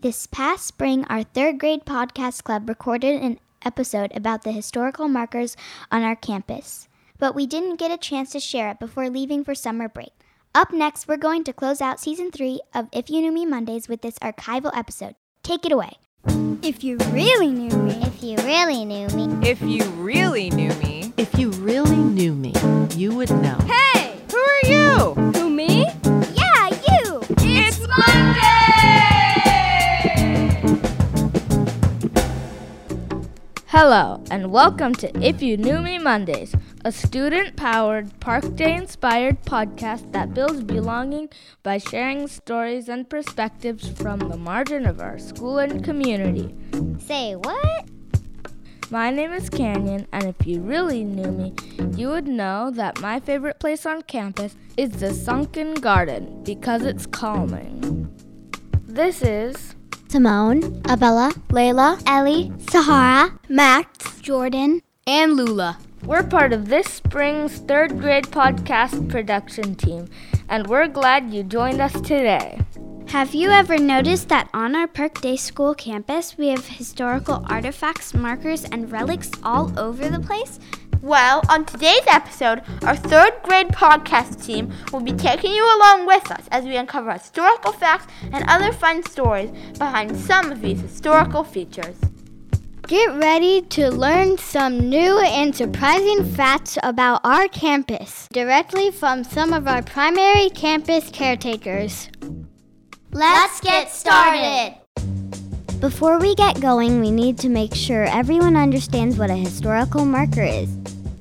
This past spring, our third grade podcast club recorded an episode about the historical markers on our campus, but we didn't get a chance to share it before leaving for summer break. Up next, we're going to close out season three of If You Knew Me Mondays with this archival episode. Take it away. If you really knew me. If you really knew me. If you really knew me. If you really knew me, you would know. Hey! Who are you? Who, me? Yeah, you! It's Monday! Hello, and welcome to If You Knew Me Mondays, a student powered, Park Day inspired podcast that builds belonging by sharing stories and perspectives from the margin of our school and community. Say what? My name is Canyon, and if you really knew me, you would know that my favorite place on campus is the Sunken Garden because it's calming. This is Simone, Abella, Layla, Ellie, Sahara, Max, Jordan, And Lula. We're part of this spring's third grade podcast production team, and we're glad you joined us today. Have you ever noticed that on our Park Day School campus we have historical artifacts, markers, and relics all over the place? Well, on today's episode, our third grade podcast team will be taking you along with us as we uncover historical facts and other fun stories behind some of these historical features. Get ready to learn some new and surprising facts about our campus directly from some of our primary campus caretakers. Let's get started! Before we get going, we need to make sure everyone understands what a historical marker is.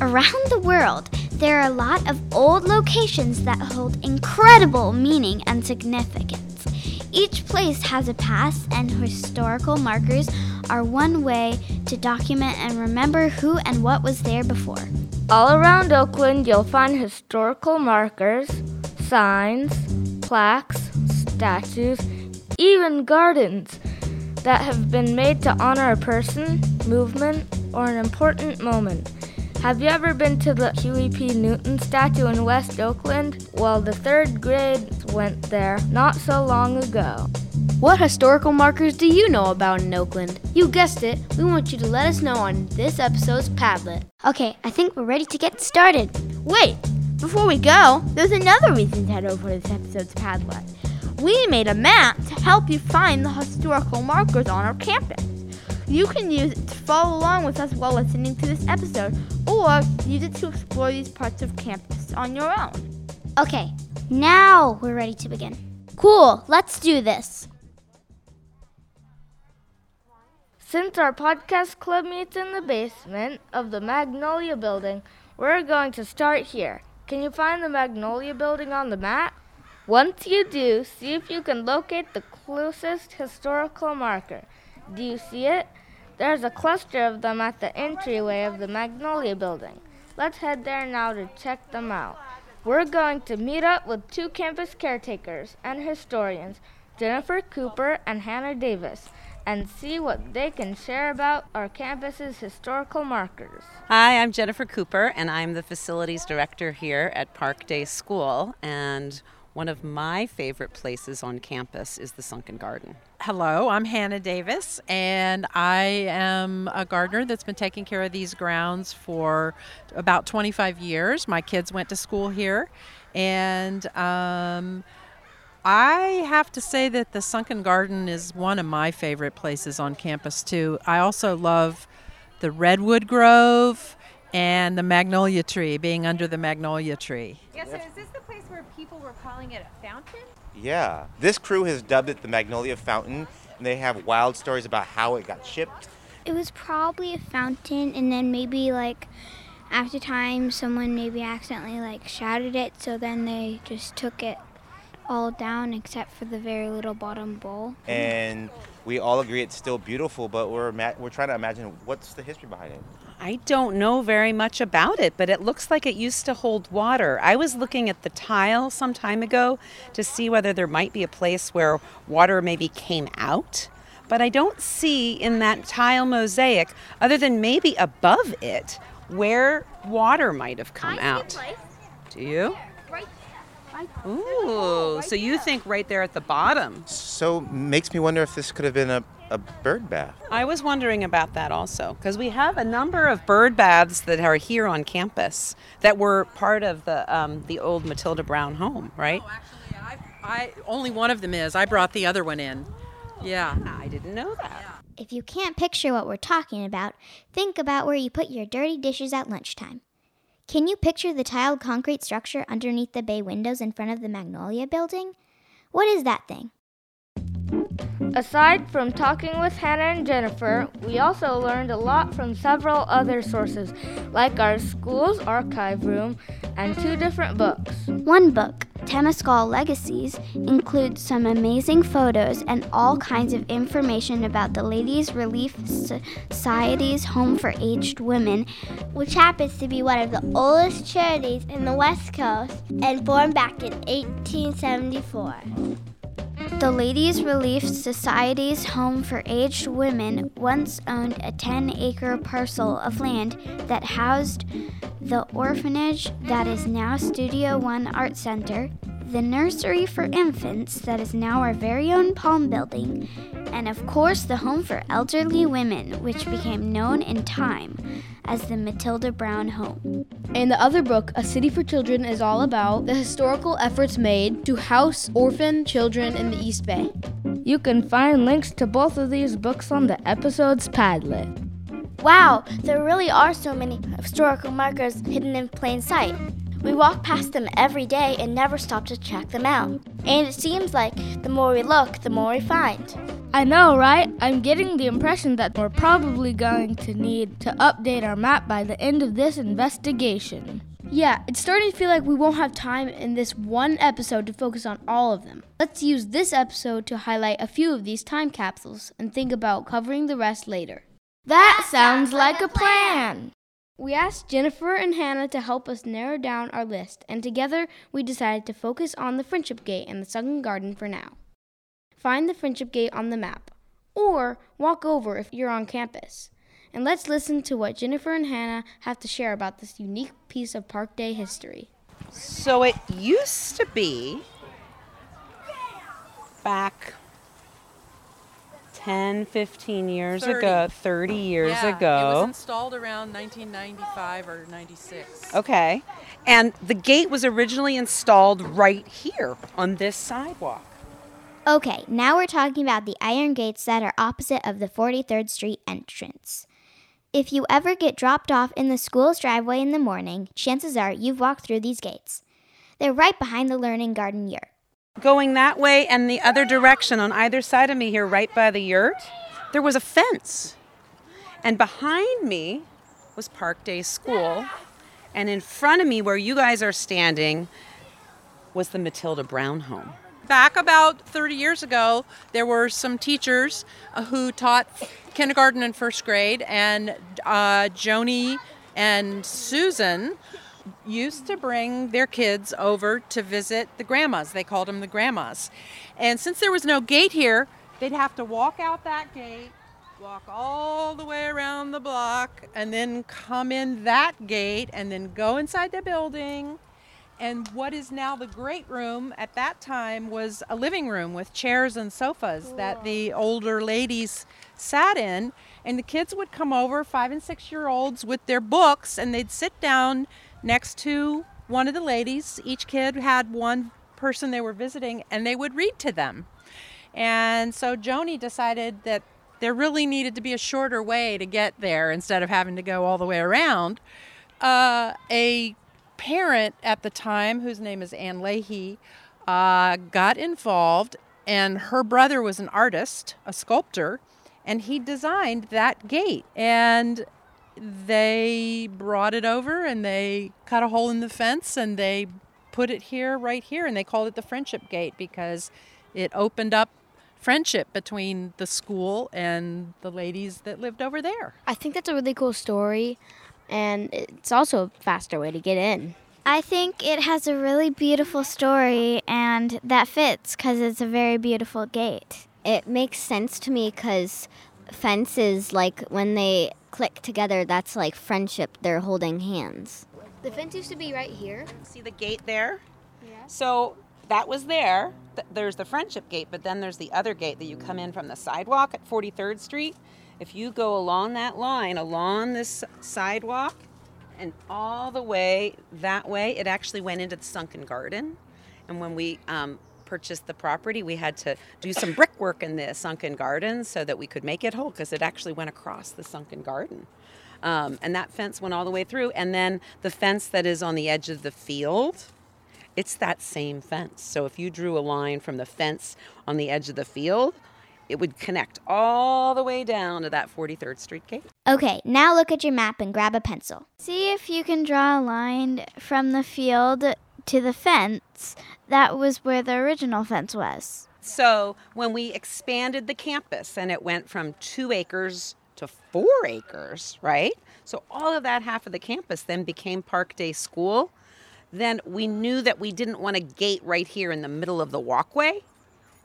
Around the world, there are a lot of old locations that hold incredible meaning and significance. Each place has a past, and historical markers are one way to document and remember who and what was there before. All around Oakland, you'll find historical markers, signs, plaques, statues, even gardens that have been made to honor a person, movement, or an important moment. Have you ever been to the Huey P. Newton statue in West Oakland? Well, the third grade went there not so long ago. What historical markers do you know about in Oakland? You guessed it, we want you to let us know on this episode's Padlet. Okay, I think we're ready to get started. Wait, before we go, there's another reason to head over to this episode's Padlet. We made a map to help you find the historical markers on our campus. You can use it to follow along with us while listening to this episode, or use it to explore these parts of campus on your own. Okay, now we're ready to begin. Cool, let's do this. Since our podcast club meets in the basement of the Magnolia Building, we're going to start here. Can you find the Magnolia Building on the map? Once you do, see if you can locate the closest historical marker. Do you see it? There's a cluster of them at the entryway of the Magnolia Building. Let's head there now to check them out. We're going to meet up with two campus caretakers and historians, Jennifer Cooper and Hannah Davis, and see what they can share about our campus's historical markers. Hi, I'm Jennifer Cooper, and I'm the facilities director here at Park Day School. And one of my favorite places on campus is the Sunken Garden. Hello, I'm Hannah Davis, and I am a gardener that's been taking care of these grounds for about 25 years. My kids went to school here, and um, I have to say that the Sunken Garden is one of my favorite places on campus, too. I also love the Redwood Grove and the Magnolia Tree, being under the Magnolia Tree. Yeah, so is this the place where people were calling it a fountain? Yeah. This crew has dubbed it the Magnolia Fountain, and they have wild stories about how it got shipped. It was probably a fountain, and then maybe like after time, someone maybe accidentally like shattered it, so then they just took it all down except for the very little bottom bowl. And we all agree it's still beautiful, but we're ima- we're trying to imagine what's the history behind it. I don't know very much about it, but it looks like it used to hold water. I was looking at the tile some time ago to see whether there might be a place where water maybe came out, but I don't see in that tile mosaic, other than maybe above it, where water might have come out. Do you? Ooh, so you think right there at the bottom. So makes me wonder if this could have been a, a bird bath. I was wondering about that also because we have a number of bird baths that are here on campus that were part of the um, the old Matilda Brown home, right? Oh, actually, I, I only one of them is. I brought the other one in. Yeah. I didn't know that. If you can't picture what we're talking about, think about where you put your dirty dishes at lunchtime. Can you picture the tiled concrete structure underneath the bay windows in front of the Magnolia building? What is that thing? Aside from talking with Hannah and Jennifer, we also learned a lot from several other sources, like our school's archive room and two different books. One book, Temescal Legacies, includes some amazing photos and all kinds of information about the Ladies Relief Society's Home for Aged Women, which happens to be one of the oldest charities in the West Coast and formed back in 1874. The Ladies Relief Society's Home for Aged Women once owned a 10 acre parcel of land that housed the orphanage that is now Studio One Art Center, the nursery for infants that is now our very own Palm Building, and of course the home for elderly women, which became known in time as the Matilda Brown Home. In the other book, A City for Children is all about the historical efforts made to house orphan children in the East Bay. You can find links to both of these books on the episode's Padlet. Wow, there really are so many historical markers hidden in plain sight. We walk past them every day and never stop to check them out. And it seems like the more we look, the more we find. I know, right? I'm getting the impression that we're probably going to need to update our map by the end of this investigation. Yeah, it's starting to feel like we won't have time in this one episode to focus on all of them. Let's use this episode to highlight a few of these time capsules and think about covering the rest later. That sounds like a plan! We asked Jennifer and Hannah to help us narrow down our list, and together we decided to focus on the Friendship Gate and the Sunken Garden for now. Find the Friendship Gate on the map, or walk over if you're on campus. And let's listen to what Jennifer and Hannah have to share about this unique piece of Park Day history. So it used to be back 10, 15 years 30. ago, 30 years yeah, It ago. was installed around 1995 or 96. Okay. And the gate was originally installed right here on this sidewalk. Okay, now we're talking about the iron gates that are opposite of the 43rd Street entrance. If you ever get dropped off in the school's driveway in the morning, chances are you've walked through these gates. They're right behind the Learning Garden yurt. Going that way and the other direction on either side of me here, right by the yurt, there was a fence. And behind me was Park Day School. And in front of me, where you guys are standing, was the Matilda Brown home. Back about 30 years ago, there were some teachers uh, who taught kindergarten and first grade, and uh, Joni and Susan used to bring their kids over to visit the grandmas. They called them the grandmas. And since there was no gate here, they'd have to walk out that gate, walk all the way around the block, and then come in that gate, and then go inside the building. And what is now the great room at that time was a living room with chairs and sofas that the older ladies sat in. And the kids would come over, five and six year olds, with their books, and they'd sit down next to one of the ladies. Each kid had one person they were visiting, and they would read to them. And so Joni decided that there really needed to be a shorter way to get there instead of having to go all the way around. Uh, a parent at the time, whose name is Ann Leahy, uh, got involved, and her brother was an artist, a sculptor, and he designed that gate. And they brought it over and they cut a hole in the fence and they put it here, right here, and they called it the Friendship Gate because it opened up friendship between the school and the ladies that lived over there. I think that's a really cool story, and it's also a faster way to get in. I think it has a really beautiful story, and that fits because it's a very beautiful gate. It makes sense to me because fences, like when they click together, that's like friendship. They're holding hands. The fence used to be right here. See the gate there? Yeah. So that was there. There's the Friendship Gate, but then there's the other gate that you come in from the sidewalk at 43rd Street. If you go along that line, along this sidewalk, and all the way that way, it actually went into the sunken garden. And when we um, purchased the property, we had to do some brickwork in the sunken garden so that we could make it whole because it actually went across the sunken garden. Um, and that fence went all the way through. And then the fence that is on the edge of the field, it's that same fence. So if you drew a line from the fence on the edge of the field, it would connect all the way down to that 43rd Street gate. Okay, now look at your map and grab a pencil. See if you can draw a line from the field to the fence. That was where the original fence was. So when we expanded the campus and it went from two acres to four acres, right? So all of that half of the campus then became Park Day School. Then we knew that we didn't want a gate right here in the middle of the walkway.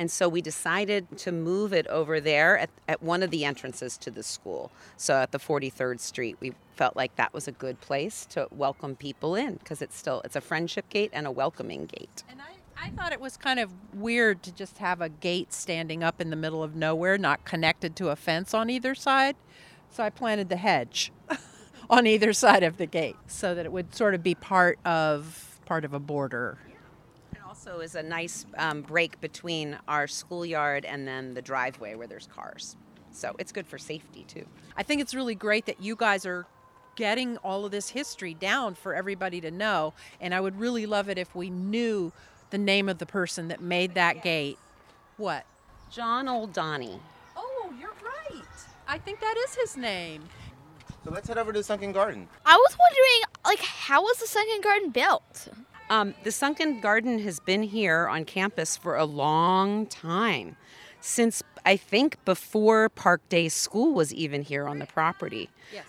And so we decided to move it over there at, at one of the entrances to the school. So at the 43rd Street, we felt like that was a good place to welcome people in because it's still it's a friendship gate and a welcoming gate. And I, I thought it was kind of weird to just have a gate standing up in the middle of nowhere, not connected to a fence on either side. So I planted the hedge on either side of the gate so that it would sort of be part of part of a border. It also is a nice um, break between our schoolyard and then the driveway where there's cars. So it's good for safety too. I think it's really great that you guys are getting all of this history down for everybody to know. And I would really love it if we knew the name of the person that made that gate. What? John Oldani. Oh, you're right. I think that is his name. So let's head over to the sunken garden. I was wondering, like, how was the sunken garden built? Um, the Sunken Garden has been here on campus for a long time. Since I think before Park Day School was even here on the property. Yes.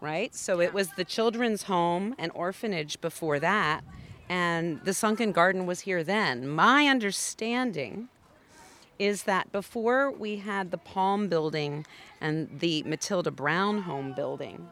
right? So it was the children's home and orphanage before that, and the sunken garden was here then. My understanding is that before we had the Palm building and the Matilda Brown home building,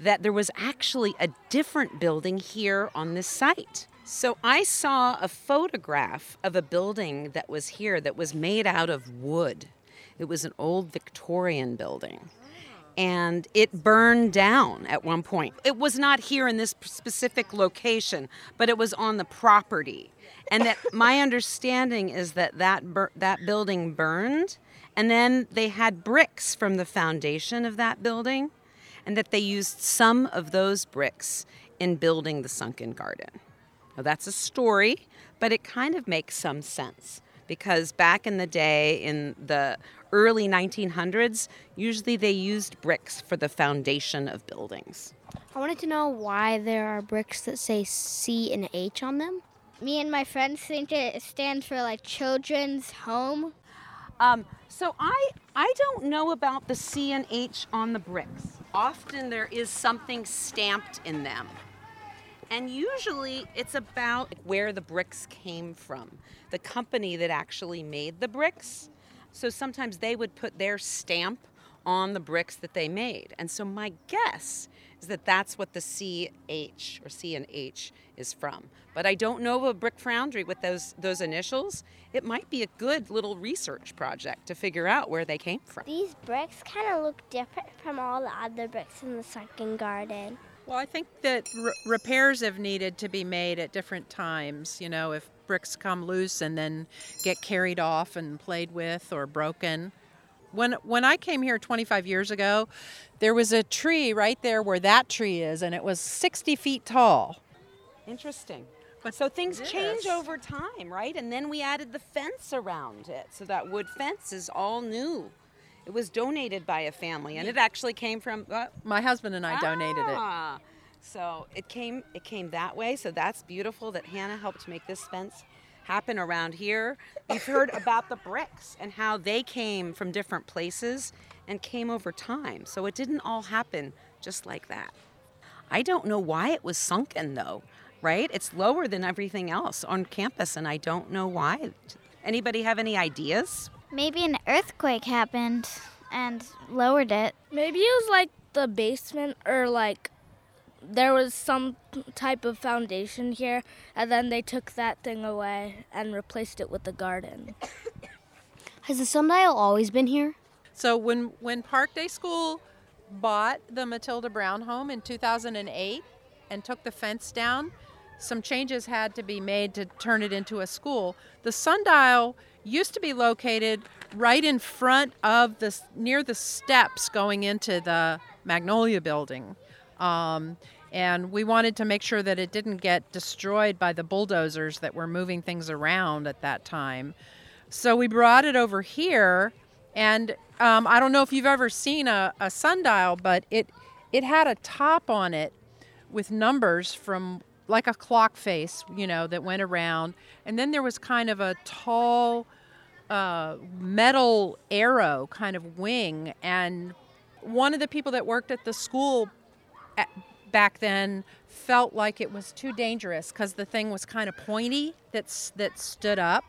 that there was actually a different building here on this site. So I saw a photograph of a building that was here that was made out of wood. It was an old Victorian building and it burned down at one point. It was not here in this specific location, but it was on the property. And that my understanding is that that bur- that building burned, and then they had bricks from the foundation of that building, and that they used some of those bricks in building the sunken garden. Now that's a story, but it kind of makes some sense because back in the day in the early 1900s, usually they used bricks for the foundation of buildings. I wanted to know why there are bricks that say C and H on them. Me and my friends think it stands for like children's home. Um, so I I don't know about the C and H on the bricks. Often there is something stamped in them. And usually it's about where the bricks came from, the company that actually made the bricks. So sometimes they would put their stamp on the bricks that they made. And so my guess is that that's what the CH or C and H is from. But I don't know of a brick foundry with those those initials. It might be a good little research project to figure out where they came from. These bricks kind of look different from all the other bricks in the sunken garden. Well, I think that r- repairs have needed to be made at different times. You know, if bricks come loose and then get carried off and played with or broken. When when I came here 25 years ago, there was a tree right there where that tree is, and it was 60 feet tall. Interesting. But so things change over time, right? And then we added the fence around it. So that wood fence is all new. It was donated by a family and it actually came from uh, My husband and I donated it. Ah. So it came it came that way. So that's beautiful that Hannah helped make this fence happen around here. We've heard about the bricks and how they came from different places and came over time. So it didn't all happen just like that. I don't know why it was sunken though, right? It's lower than everything else on campus and I don't know why. Anybody have any ideas? Maybe an earthquake happened and lowered it. Maybe it was like the basement or like there was some type of foundation here, and then they took that thing away and replaced it with the garden. Has the sundial always been here? So when when Park Day School bought the Matilda Brown home in 2008 and took the fence down, some changes had to be made to turn it into a school. The sundial used to be located right in front of the near the steps going into the Magnolia building. Um, and we wanted to make sure that it didn't get destroyed by the bulldozers that were moving things around at that time. So we brought it over here, and um, I don't know if you've ever seen a, a sundial, but it it had a top on it with numbers from like a clock face, you know, that went around, and then there was kind of a tall uh, metal arrow kind of wing, and one of the people that worked at the school at, back then felt like it was too dangerous because the thing was kind of pointy that's that stood up.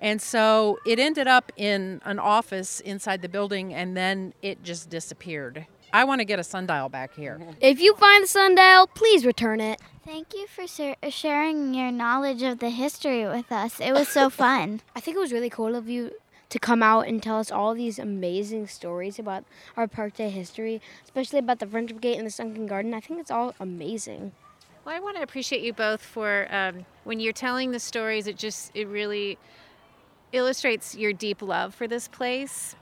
And so it ended up in an office inside the building and then it just disappeared i want to get a sundial back here If you find the sundial, please return it. Thank you for shar- sharing your knowledge of the history with us. It was so fun. I think it was really cool of you to come out and tell us all these amazing stories about our Park Day history, especially about the Friendship Gate and the Sunken Garden. I think it's all amazing. Well, I want to appreciate you both for um, when you're telling the stories. It just it really illustrates your deep love for this place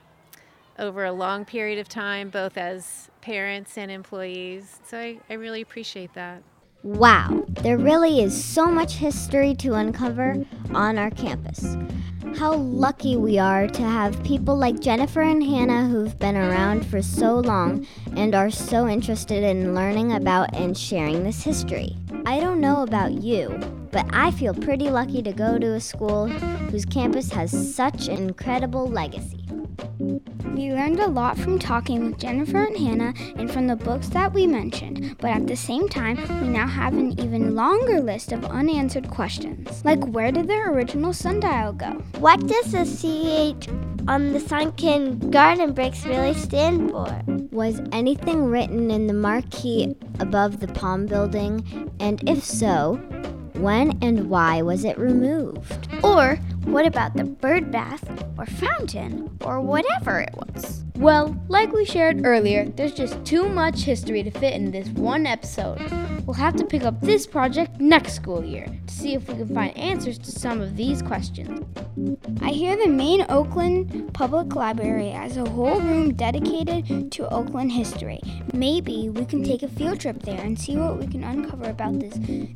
over a long period of time, both as parents and employees. So I, I really appreciate that. Wow, there really is so much history to uncover on our campus. How lucky we are to have people like Jennifer and Hannah who've been around for so long and are so interested in learning about and sharing this history. I don't know about you, but I feel pretty lucky to go to a school whose campus has such an incredible legacy. We learned a lot from talking with Jennifer and Hannah and from the books that we mentioned, but at the same time, we now have an even longer list of unanswered questions. Like, where did their original sundial go? What does the CH on the sunken garden bricks really stand for? Was anything written in the marquee above the Palm building? And if so, when and why was it removed? Or what about the bird bath or fountain or whatever it was? Well, like we shared earlier, there's just too much history to fit in this one episode. We'll have to pick up this project next school year to see if we can find answers to some of these questions. I hear the main Oakland Public Library has a whole room dedicated to Oakland history. Maybe we can take a field trip there and see what we can uncover about this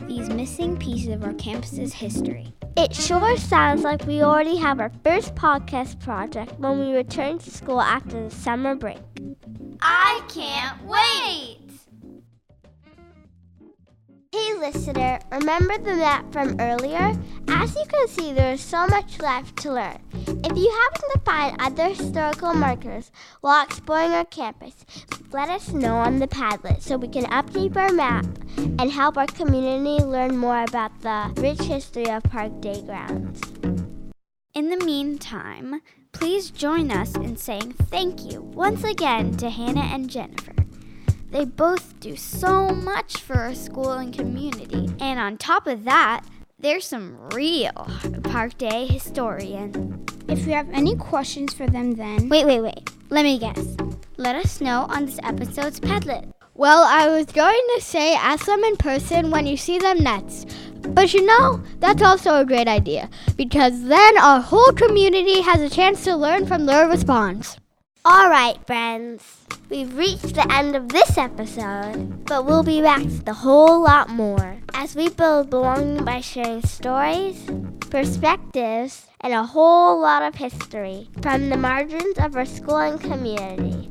these missing pieces of our campus's history. It sure sounds like we already have our first podcast project when we return to school after the summer break. I can't wait! Hey listener, remember the map from earlier? As you can see, there is so much left to learn. If you happen to find other historical markers while exploring our campus, let us know on the Padlet so we can update our map and help our community learn more about the rich history of Park Day grounds. In the meantime, please join us in saying thank you once again to Hannah and Jennifer. They both do so much for our school and community. And on top of that, they're some real Park Day historians. If you have any questions for them, then. Wait, wait, wait. Let me guess. Let us know on this episode's Padlet. Well, I was going to say ask them in person when you see them next. But you know, that's also a great idea because then our whole community has a chance to learn from their response. All right, friends. We've reached the end of this episode, but we'll be back with a whole lot more as we build belonging by sharing stories, perspectives, and a whole lot of history from the margins of our school and community.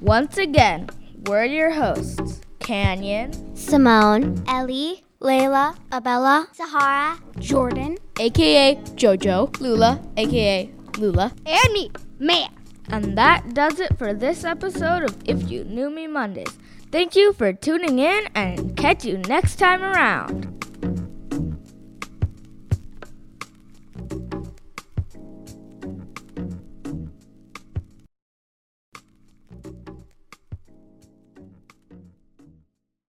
Once again, we're your hosts Canyon, Simone, Ellie, Layla, Abella, Sahara, Jordan, aka JoJo, Lula, aka Lula, and me, Maya. And that does it for this episode of If You Knew Me Mondays. Thank you for tuning in and catch you next time around.